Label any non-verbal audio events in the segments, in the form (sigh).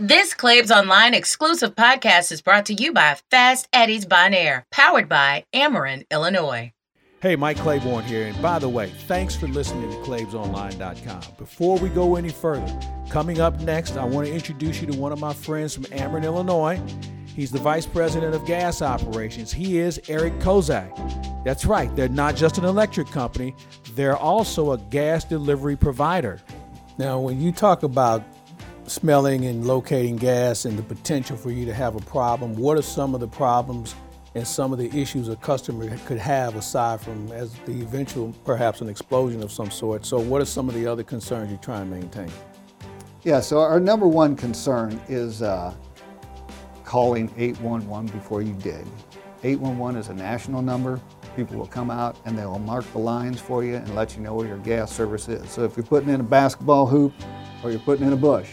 This Claibs Online exclusive podcast is brought to you by Fast Eddie's Bon Air, powered by Ameren, Illinois. Hey, Mike Claiborne here, and by the way, thanks for listening to ClaibsOnline.com. Before we go any further, coming up next, I want to introduce you to one of my friends from Ameren, Illinois. He's the Vice President of Gas Operations. He is Eric Kozak. That's right, they're not just an electric company, they're also a gas delivery provider. Now, when you talk about smelling and locating gas and the potential for you to have a problem, what are some of the problems and some of the issues a customer could have aside from as the eventual perhaps an explosion of some sort? So, what are some of the other concerns you try and maintain? Yeah, so our number one concern is uh, calling 811 before you dig. 811 is a national number. People will come out and they will mark the lines for you and let you know where your gas service is. So if you're putting in a basketball hoop or you're putting in a bush,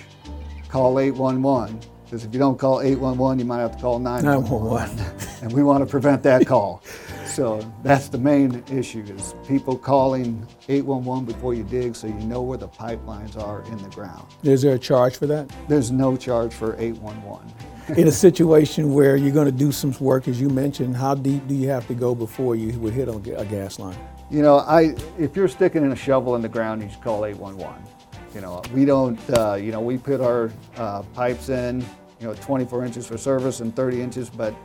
call 811 because if you don't call 811, you might have to call 911. (laughs) and we want to prevent that call. So that's the main issue is people calling 811 before you dig so you know where the pipelines are in the ground. Is there a charge for that? There's no charge for 811. (laughs) in a situation where you're going to do some work, as you mentioned, how deep do you have to go before you would hit on a gas line? You know, I if you're sticking in a shovel in the ground, you should call 811. You know, we don't. Uh, you know, we put our uh, pipes in. You know, 24 inches for service and 30 inches, but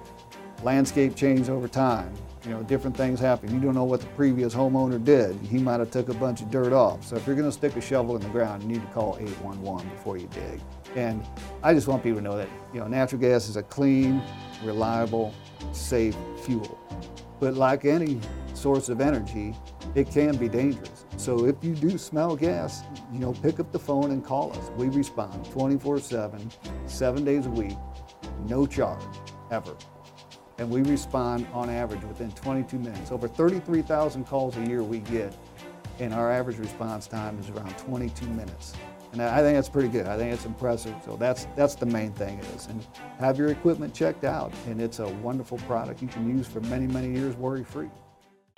landscape change over time. You know, different things happen. You don't know what the previous homeowner did. He might have took a bunch of dirt off. So if you're going to stick a shovel in the ground, you need to call 811 before you dig. And I just want people to know that you know natural gas is a clean, reliable, safe fuel. But like any source of energy, it can be dangerous. So if you do smell gas, you know, pick up the phone and call us. We respond 24/7, 7 days a week, no charge ever. And we respond on average within 22 minutes. Over 33,000 calls a year we get, and our average response time is around 22 minutes. And I think that's pretty good. I think it's impressive. So that's that's the main thing is, and have your equipment checked out. And it's a wonderful product you can use for many many years worry free.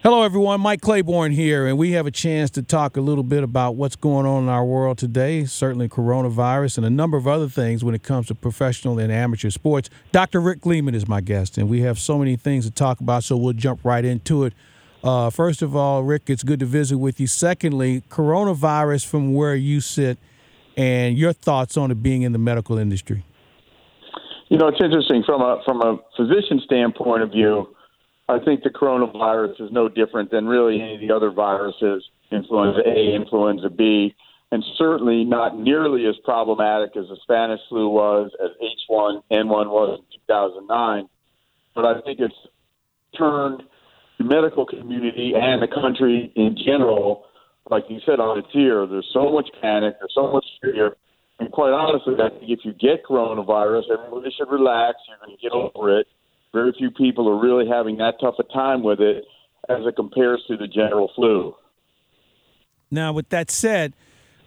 Hello, everyone. Mike Claiborne here, and we have a chance to talk a little bit about what's going on in our world today. Certainly, coronavirus and a number of other things when it comes to professional and amateur sports. Dr. Rick Lehman is my guest, and we have so many things to talk about, so we'll jump right into it. Uh, first of all, Rick, it's good to visit with you. Secondly, coronavirus from where you sit and your thoughts on it being in the medical industry. You know, it's interesting from a from a physician standpoint of view. I think the coronavirus is no different than really any of the other viruses, influenza A, influenza B, and certainly not nearly as problematic as the Spanish flu was, as H1N1 was in 2009. But I think it's turned the medical community and the country in general like you said, on its ear. There's so much panic, there's so much fear. And quite honestly, I think if you get coronavirus, everybody should relax. You're going to get over it. Very few people are really having that tough a time with it as it compares to the general flu. Now, with that said,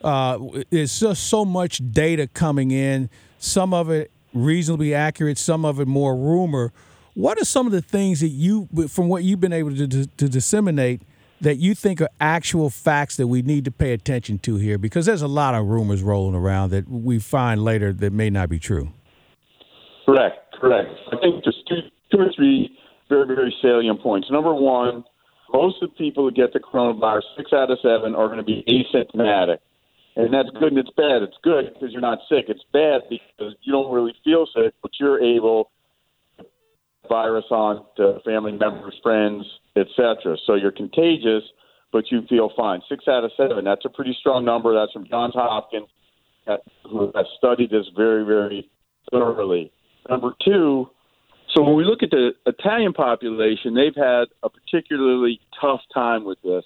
uh, there's just so much data coming in, some of it reasonably accurate, some of it more rumor. What are some of the things that you, from what you've been able to, to, to disseminate, that you think are actual facts that we need to pay attention to here? Because there's a lot of rumors rolling around that we find later that may not be true. Correct, correct. I think there's two, two or three very, very salient points. Number one, most of the people who get the coronavirus, six out of seven, are going to be asymptomatic. And that's good and it's bad. It's good because you're not sick. It's bad because you don't really feel sick, but you're able to virus on to family members, friends, etc. So you're contagious, but you feel fine. Six out of seven. That's a pretty strong number. That's from Johns Hopkins, who has studied this very, very thoroughly. Number two, so when we look at the Italian population, they've had a particularly tough time with this.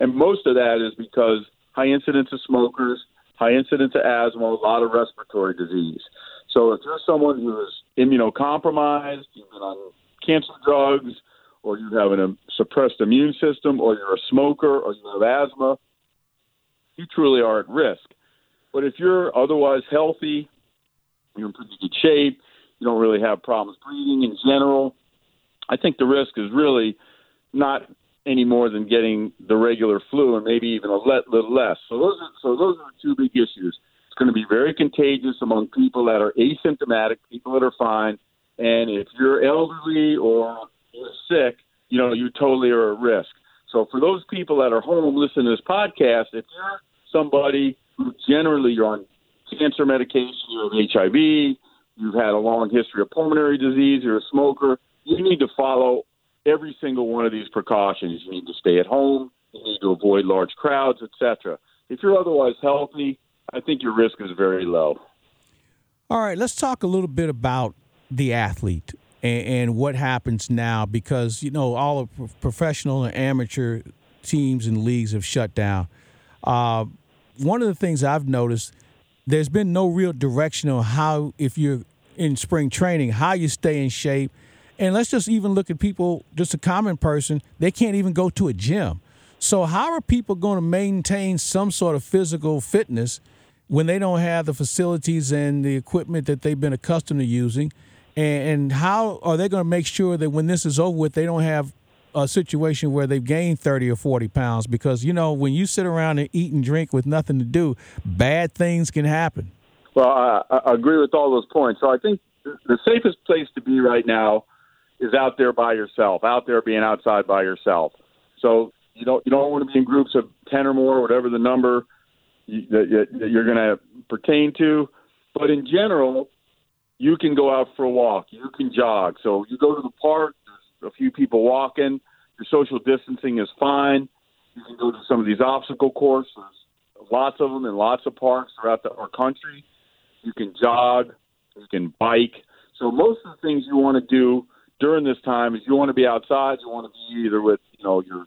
And most of that is because high incidence of smokers, high incidence of asthma, a lot of respiratory disease. So if you're someone who is immunocompromised, you've been on cancer drugs, or you have a um, suppressed immune system, or you're a smoker, or you have asthma, you truly are at risk. But if you're otherwise healthy, you're in pretty good shape, you don't really have problems breathing in general, I think the risk is really not any more than getting the regular flu, and maybe even a little less. So those are so those are the two big issues: It's going to be very contagious among people that are asymptomatic, people that are fine. And if you're elderly or sick, you know, you totally are at risk. So for those people that are home listening to this podcast, if you're somebody who generally you're on cancer medication, you have HIV, you've had a long history of pulmonary disease, you're a smoker, you need to follow every single one of these precautions. You need to stay at home, you need to avoid large crowds, etc. If you're otherwise healthy, I think your risk is very low. All right, let's talk a little bit about the athlete and, and what happens now because you know all the professional and amateur teams and leagues have shut down. Uh, one of the things I've noticed, there's been no real direction on how if you're in spring training, how you stay in shape. And let's just even look at people, just a common person, they can't even go to a gym. So, how are people going to maintain some sort of physical fitness when they don't have the facilities and the equipment that they've been accustomed to using? And, how are they going to make sure that when this is over with, they don't have a situation where they've gained 30 or 40 pounds? Because, you know, when you sit around and eat and drink with nothing to do, bad things can happen. Well, I, I agree with all those points. So I think the safest place to be right now is out there by yourself, out there being outside by yourself. So you don't you don't want to be in groups of ten or more, whatever the number that, you're going to pertain to. But in general, you can go out for a walk, you can jog. So you go to the park. There's a few people walking. Your social distancing is fine. You can go to some of these obstacle courses. Lots of them in lots of parks throughout the, our country. You can jog. You can bike. So most of the things you want to do during this time is you want to be outside. You want to be either with you know your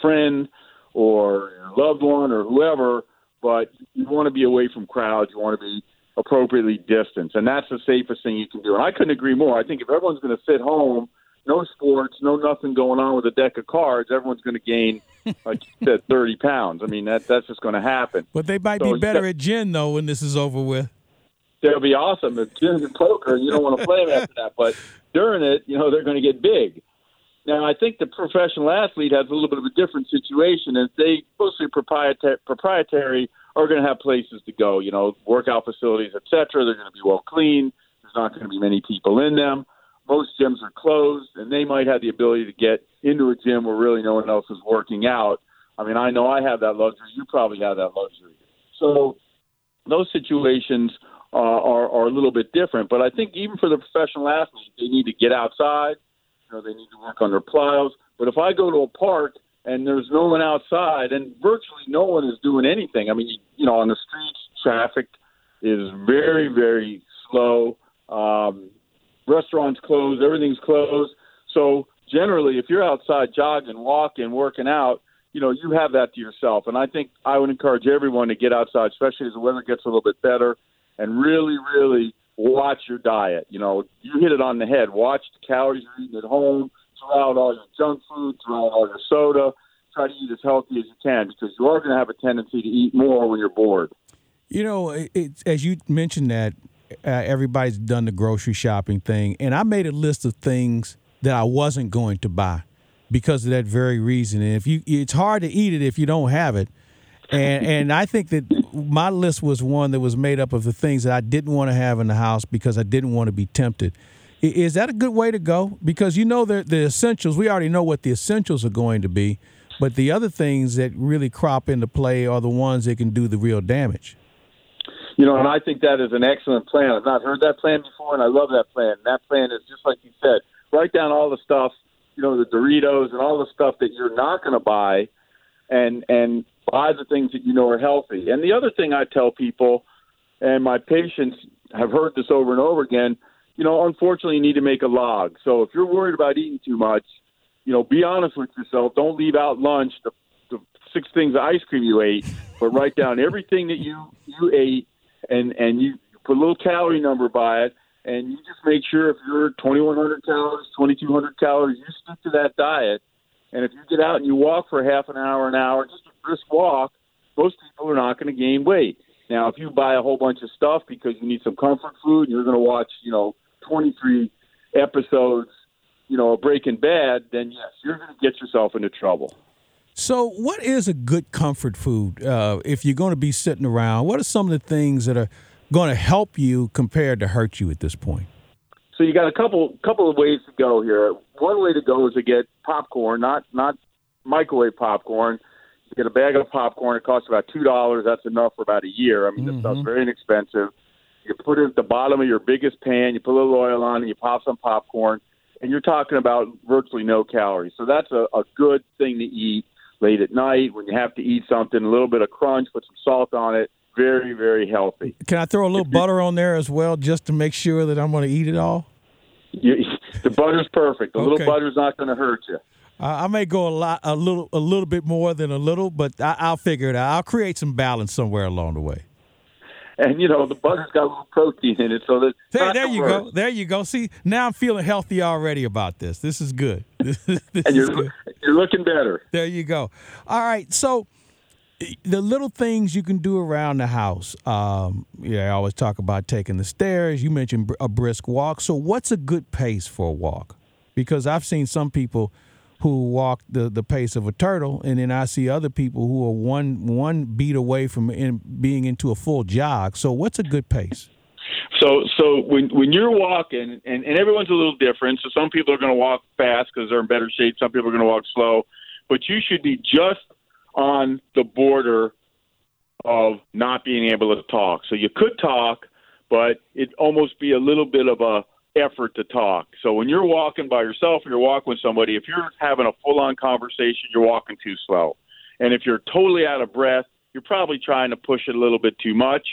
friend or your loved one or whoever, but you want to be away from crowds. You want to be appropriately distanced, and that's the safest thing you can do. And I couldn't agree more. I think if everyone's going to sit home, no sports, no nothing going on with a deck of cards, everyone's going to gain, like you said, (laughs) thirty pounds. I mean, that that's just going to happen. But they might so be better at gin though when this is over with. They'll be awesome at gin and poker. You don't want to play them after that, but during it, you know, they're going to get big. Now, I think the professional athlete has a little bit of a different situation, as they mostly proprietary, proprietary are going to have places to go, you know, workout facilities, etc. They're going to be well cleaned. There's not going to be many people in them. Most gyms are closed, and they might have the ability to get into a gym where really no one else is working out. I mean, I know I have that luxury. You probably have that luxury. So those situations uh, are, are a little bit different. But I think even for the professional athletes, they need to get outside – you know, they need to work on their plows. But if I go to a park and there's no one outside, and virtually no one is doing anything, I mean, you know, on the streets, traffic is very, very slow. Um, restaurants closed, everything's closed. So generally, if you're outside jogging, walking, working out, you know, you have that to yourself. And I think I would encourage everyone to get outside, especially as the weather gets a little bit better, and really, really watch your diet. You know, you hit it on the head. Watch the calories you're eating at home. Throw out all your junk food. Throw out all your soda. Try to eat as healthy as you can because you are going to have a tendency to eat more when you're bored. You know, it, as you mentioned that uh, everybody's done the grocery shopping thing, and I made a list of things that I wasn't going to buy because of that very reason. And if you, it's hard to eat it if you don't have it and (laughs) and I think that my list was one that was made up of the things that I didn't want to have in the house because I didn't want to be tempted. Is that a good way to go? Because you know the the essentials. We already know what the essentials are going to be, but the other things that really crop into play are the ones that can do the real damage. You know, and I think that is an excellent plan. I've not heard that plan before, and I love that plan. And that plan is just like you said. Write down all the stuff, you know, the Doritos and all the stuff that you're not going to buy, and and buy the things that you know are healthy. And the other thing I tell people, and my patients have heard this over and over again, you know, unfortunately, you need to make a log. So if you're worried about eating too much, you know, be honest with yourself. Don't leave out lunch, the, the six things of ice cream you ate, but write down (laughs) everything that you you ate, and and you put a little calorie number by it, and you just make sure if you're 2,100 calories, 2,200 calories, you stick to that diet. And if you get out and you walk for half an hour, an hour, just a brisk walk, most people are not going to gain weight. Now, if you buy a whole bunch of stuff because you need some comfort food you're going to watch, you know, 23 episodes, you know, of Breaking Bad, then yes, you're going to get yourself into trouble. So, what is a good comfort food uh, if you're going to be sitting around? What are some of the things that are going to help you compared to hurt you at this point? So you got a couple couple of ways to go here. One way to go is to get popcorn, not not microwave popcorn. You get a bag of popcorn. It costs about two dollars. That's enough for about a year. I mean, mm-hmm. this stuff's very inexpensive. You put it at the bottom of your biggest pan. You put a little oil on, and you pop some popcorn, and you're talking about virtually no calories. So that's a, a good thing to eat late at night when you have to eat something. A little bit of crunch, put some salt on it. Very, very healthy. Can I throw a little butter on there as well, just to make sure that I'm going to eat it all? You, (laughs) the butter's perfect. The okay. little butter's not going to hurt you. I may go a lot, a little, a little bit more than a little, but I, will figure it out. I'll create some balance somewhere along the way. And you know, the butter's got a little protein in it, so that hey, there you go, there you go. See, now I'm feeling healthy already about this. This is good. This, (laughs) this and you're good. you're looking better. There you go. All right, so the little things you can do around the house. Um, yeah, I always talk about taking the stairs. You mentioned a brisk walk. So, what's a good pace for a walk? Because I've seen some people who walk the, the pace of a turtle, and then I see other people who are one one beat away from in, being into a full jog. So, what's a good pace? So, so when when you're walking, and, and everyone's a little different. So, some people are going to walk fast because they're in better shape. Some people are going to walk slow, but you should be just on the border of not being able to talk. So you could talk, but it'd almost be a little bit of a effort to talk. So when you're walking by yourself or you're walking with somebody, if you're having a full on conversation, you're walking too slow. And if you're totally out of breath, you're probably trying to push it a little bit too much.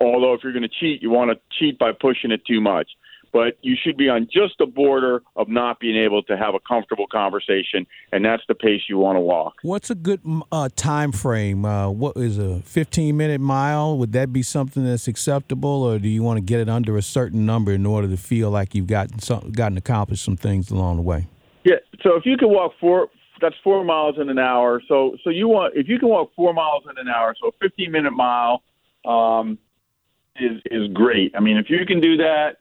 Although if you're going to cheat, you want to cheat by pushing it too much but you should be on just the border of not being able to have a comfortable conversation, and that's the pace you want to walk. What's a good uh, time frame? Uh, what is a 15 minute mile? Would that be something that's acceptable, or do you want to get it under a certain number in order to feel like you've gotten some, gotten accomplished some things along the way? Yeah. So if you can walk four, that's four miles in an hour. So so you want if you can walk four miles in an hour, so a 15 minute mile. Um, is is great. I mean, if you can do that,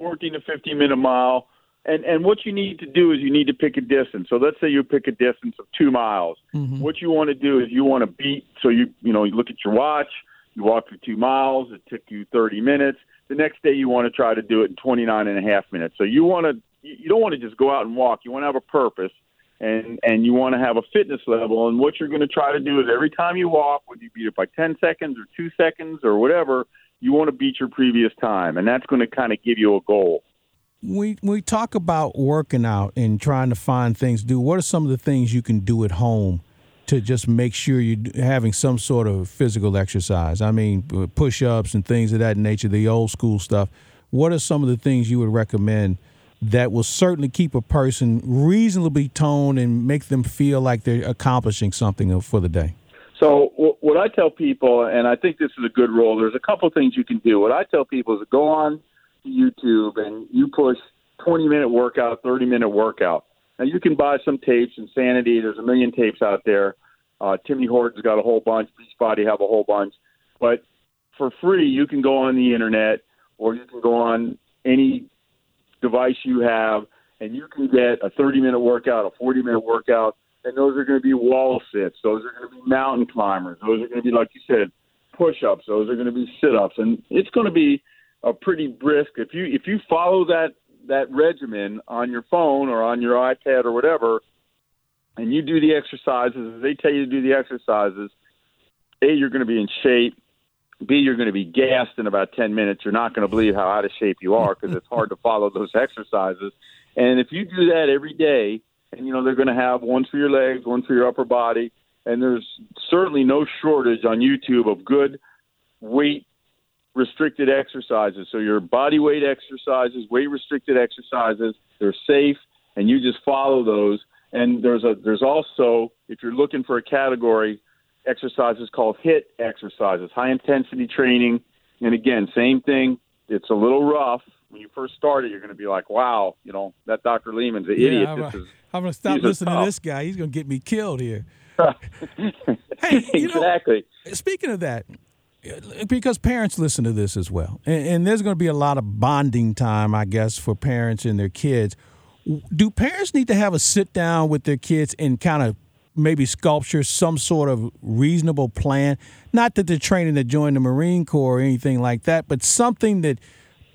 14 to 15 minute mile. And and what you need to do is you need to pick a distance. So let's say you pick a distance of two miles. Mm-hmm. What you want to do is you want to beat. So you you know you look at your watch. You walk for two miles. It took you 30 minutes. The next day you want to try to do it in 29 and a half minutes. So you want to you don't want to just go out and walk. You want to have a purpose and and you want to have a fitness level. And what you're going to try to do is every time you walk, whether you beat it by 10 seconds or two seconds or whatever, you want to beat your previous time, and that's going to kind of give you a goal. We we talk about working out and trying to find things to do. What are some of the things you can do at home to just make sure you're having some sort of physical exercise? I mean, uh, push-ups and things of that nature, the old school stuff. What are some of the things you would recommend that will certainly keep a person reasonably toned and make them feel like they're accomplishing something for the day? So what I tell people, and I think this is a good rule. There's a couple things you can do. What I tell people is go on YouTube and you push 20 minute workout, 30 minute workout. Now you can buy some tapes. Insanity, there's a million tapes out there. Uh, Tony Horton's got a whole bunch. Beachbody have a whole bunch. But for free, you can go on the internet or you can go on any device you have, and you can get a 30 minute workout, a 40 minute workout and those are going to be wall sits. Those are going to be mountain climbers. Those are going to be, like you said, push-ups. Those are going to be sit-ups, and it's going to be a pretty brisk. If you if you follow that that regimen on your phone or on your iPad or whatever, and you do the exercises as they tell you to do the exercises, a you're going to be in shape. B, you're going to be gassed in about 10 minutes. You're not going to believe how out of shape you are because it's hard to follow those (laughs) exercises. And if you do that every day, and you know they're going to have one for your legs, one for your upper body, and there's certainly no shortage on YouTube of good weight restricted exercises. So your body weight exercises, weight restricted exercises, they're safe, and you just follow those. And there's a there's also if you're looking for a category, exercises called HIT exercises, high intensity training. And again, same thing. It's a little rough, when you first start it, you're going to be like, wow, you know, that Dr. Lehman's an yeah, idiot. I'm, this is, I'm going to stop listening to this guy. He's going to get me killed here. (laughs) hey, exactly. Know, speaking of that, because parents listen to this as well, and, and there's going to be a lot of bonding time, I guess, for parents and their kids. Do parents need to have a sit down with their kids and kind of maybe sculpture some sort of reasonable plan? Not that they're training to join the Marine Corps or anything like that, but something that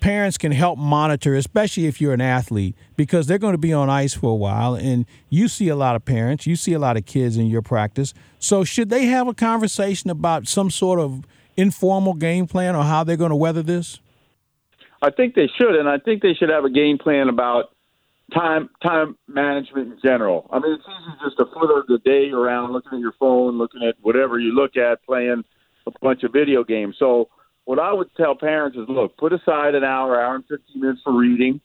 parents can help monitor, especially if you're an athlete, because they're going to be on ice for a while. And you see a lot of parents, you see a lot of kids in your practice. So, should they have a conversation about some sort of informal game plan or how they're going to weather this? I think they should, and I think they should have a game plan about time time management in general. I mean, it's easy just to flitter the day around looking at your phone, looking at whatever you look at, playing a bunch of video games. So, what I would tell parents is, look, put aside an hour, hour and fifteen minutes for reading.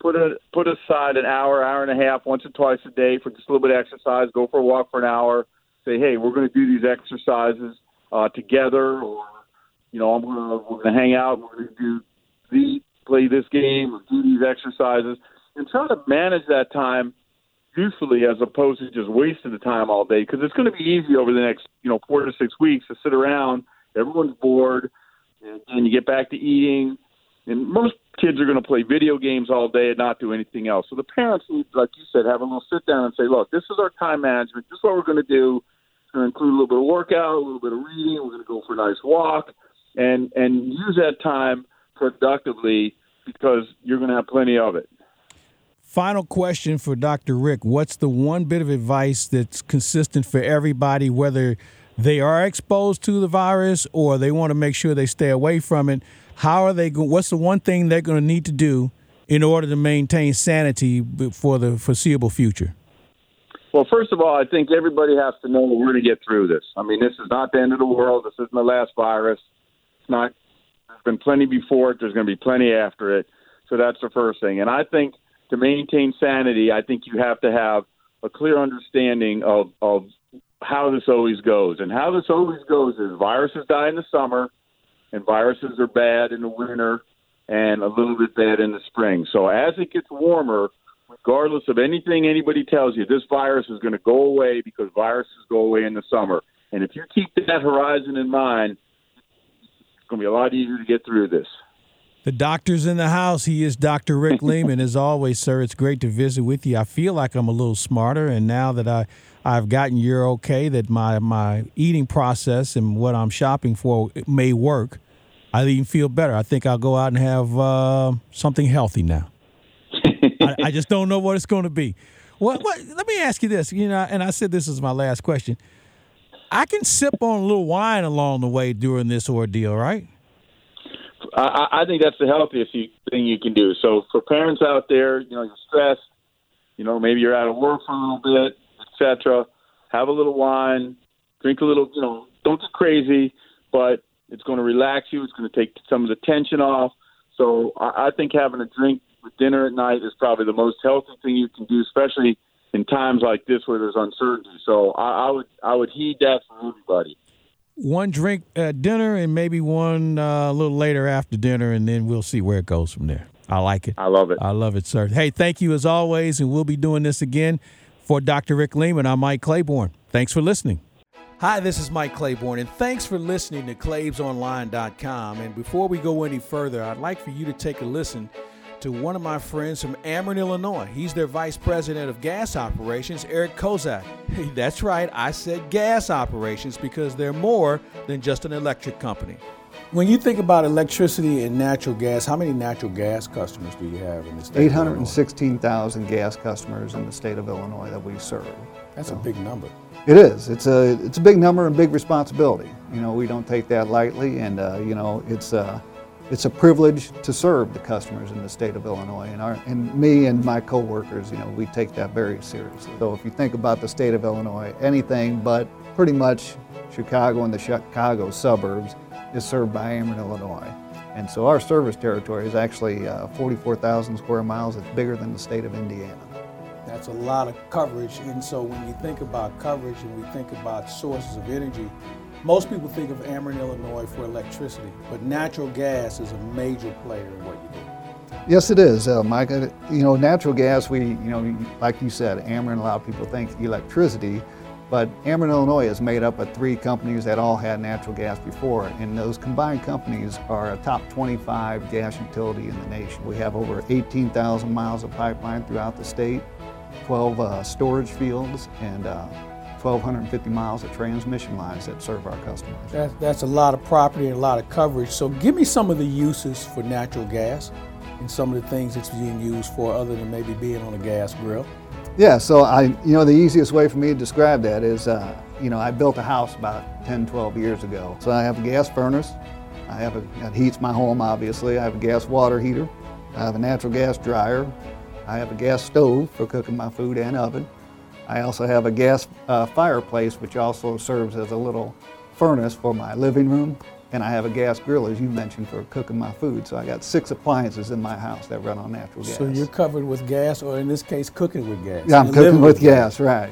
Put a put aside an hour, hour and a half, once or twice a day for just a little bit of exercise. Go for a walk for an hour. Say, hey, we're going to do these exercises uh, together, or you know, I'm gonna we're gonna hang out. We're gonna do the play this game or do these exercises and try to manage that time usefully as opposed to just wasting the time all day because it's going to be easy over the next you know four to six weeks to sit around everyone's bored and, you get back to eating and most kids are going to play video games all day and not do anything else. So the parents need like you said have a little sit down and say look this is our time management. This is what we're going to do. It's going to include a little bit of workout a little bit of reading. We're going to go for a nice walk. And and use that time productively because you're going to have plenty of it. Final question for Dr. Rick. What's the one bit of advice that's consistent for everybody, whether they are exposed to the virus or they want to make sure they stay away from it? How are they going? What's the one thing they're going to need to do in order to maintain sanity for the foreseeable future? Well, first of all, I think everybody has to know we're going to get through this. I mean, this is not the end of the world. This isn't the last virus. It's not. There's been plenty before it. There's going to be plenty after it. So that's the first thing. And I think to maintain sanity, I think you have to have a clear understanding of, of how this always goes. And how this always goes is viruses die in the summer, and viruses are bad in the winter, and a little bit bad in the spring. So as it gets warmer, regardless of anything anybody tells you, this virus is going to go away because viruses go away in the summer. And if you keep that horizon in mind, it's going to be a lot easier to get through this. The doctor's in the house. He is Dr. Rick (laughs) Lehman. As always, sir, it's great to visit with you. I feel like I'm a little smarter, and now that I, I've gotten you're okay, that my, my eating process and what I'm shopping for may work, I even feel better. I think I'll go out and have uh, something healthy now. I, I, just don't know what it's going to be. What, what, let me ask you this, you know, and I said this is my last question. I can sip on a little wine along the way during this ordeal, right? I, I think that's the healthiest thing you can do. So for parents out there, you know, you're stressed, you know, maybe you're out of work for a little bit, etc. Have a little wine, drink a little, you know, don't get crazy, but it's going to relax you. It's going to take some of the tension off. So I, I think having a drink with dinner at night is probably the most healthy thing you can do, especially in times like this where there's uncertainty. So I, I would I would heed that for everybody one drink at dinner and maybe one uh, a little later after dinner, and then we'll see where it goes from there. I like it. I love it. I love it, sir. Hey, thank you as always, and we'll be doing this again for Dr. Rick Lehman, I'm Mike Claiborne. Thanks for listening. Hi, this is Mike Claiborne, and thanks for listening to ClaibsOnline.com. And before we go any further, I'd like for you to take a listen to one of my friends from Ameren, Illinois. He's their vice president of gas operations, Eric Kozak. (laughs) That's right, I said gas operations because they're more than just an electric company. When you think about electricity and natural gas, how many natural gas customers do you have in the state? 816,000 gas customers in the state of Illinois that we serve. That's so, a big number. It is. It's a it's a big number and big responsibility. You know, we don't take that lightly, and uh, you know, it's. Uh, it's a privilege to serve the customers in the state of Illinois. And, our, and me and my coworkers, you know, we take that very seriously. So if you think about the state of Illinois, anything but pretty much Chicago and the Chicago suburbs is served by Ameren, Illinois. And so our service territory is actually uh, 44,000 square miles. It's bigger than the state of Indiana. That's a lot of coverage. And so when you think about coverage and we think about sources of energy, most people think of Ameren, Illinois for electricity, but natural gas is a major player in what you do. Yes, it is, uh, Mike. Uh, you know, natural gas, we, you know, like you said, Ameren, a lot of people think electricity, but Ameren, Illinois is made up of three companies that all had natural gas before, and those combined companies are a top 25 gas utility in the nation. We have over 18,000 miles of pipeline throughout the state, 12 uh, storage fields, and uh, 1,250 miles of transmission lines that serve our customers. That, that's a lot of property and a lot of coverage. So give me some of the uses for natural gas and some of the things it's being used for other than maybe being on a gas grill. Yeah, so I, you know, the easiest way for me to describe that is, uh, you know, I built a house about 10, 12 years ago. So I have a gas furnace. I have a, that heats my home, obviously. I have a gas water heater. I have a natural gas dryer. I have a gas stove for cooking my food and oven. I also have a gas uh, fireplace, which also serves as a little furnace for my living room. And I have a gas grill, as you mentioned, for cooking my food. So I got six appliances in my house that run on natural gas. So you're covered with gas, or in this case, cooking with gas. yeah, I'm cooking living with gas, right.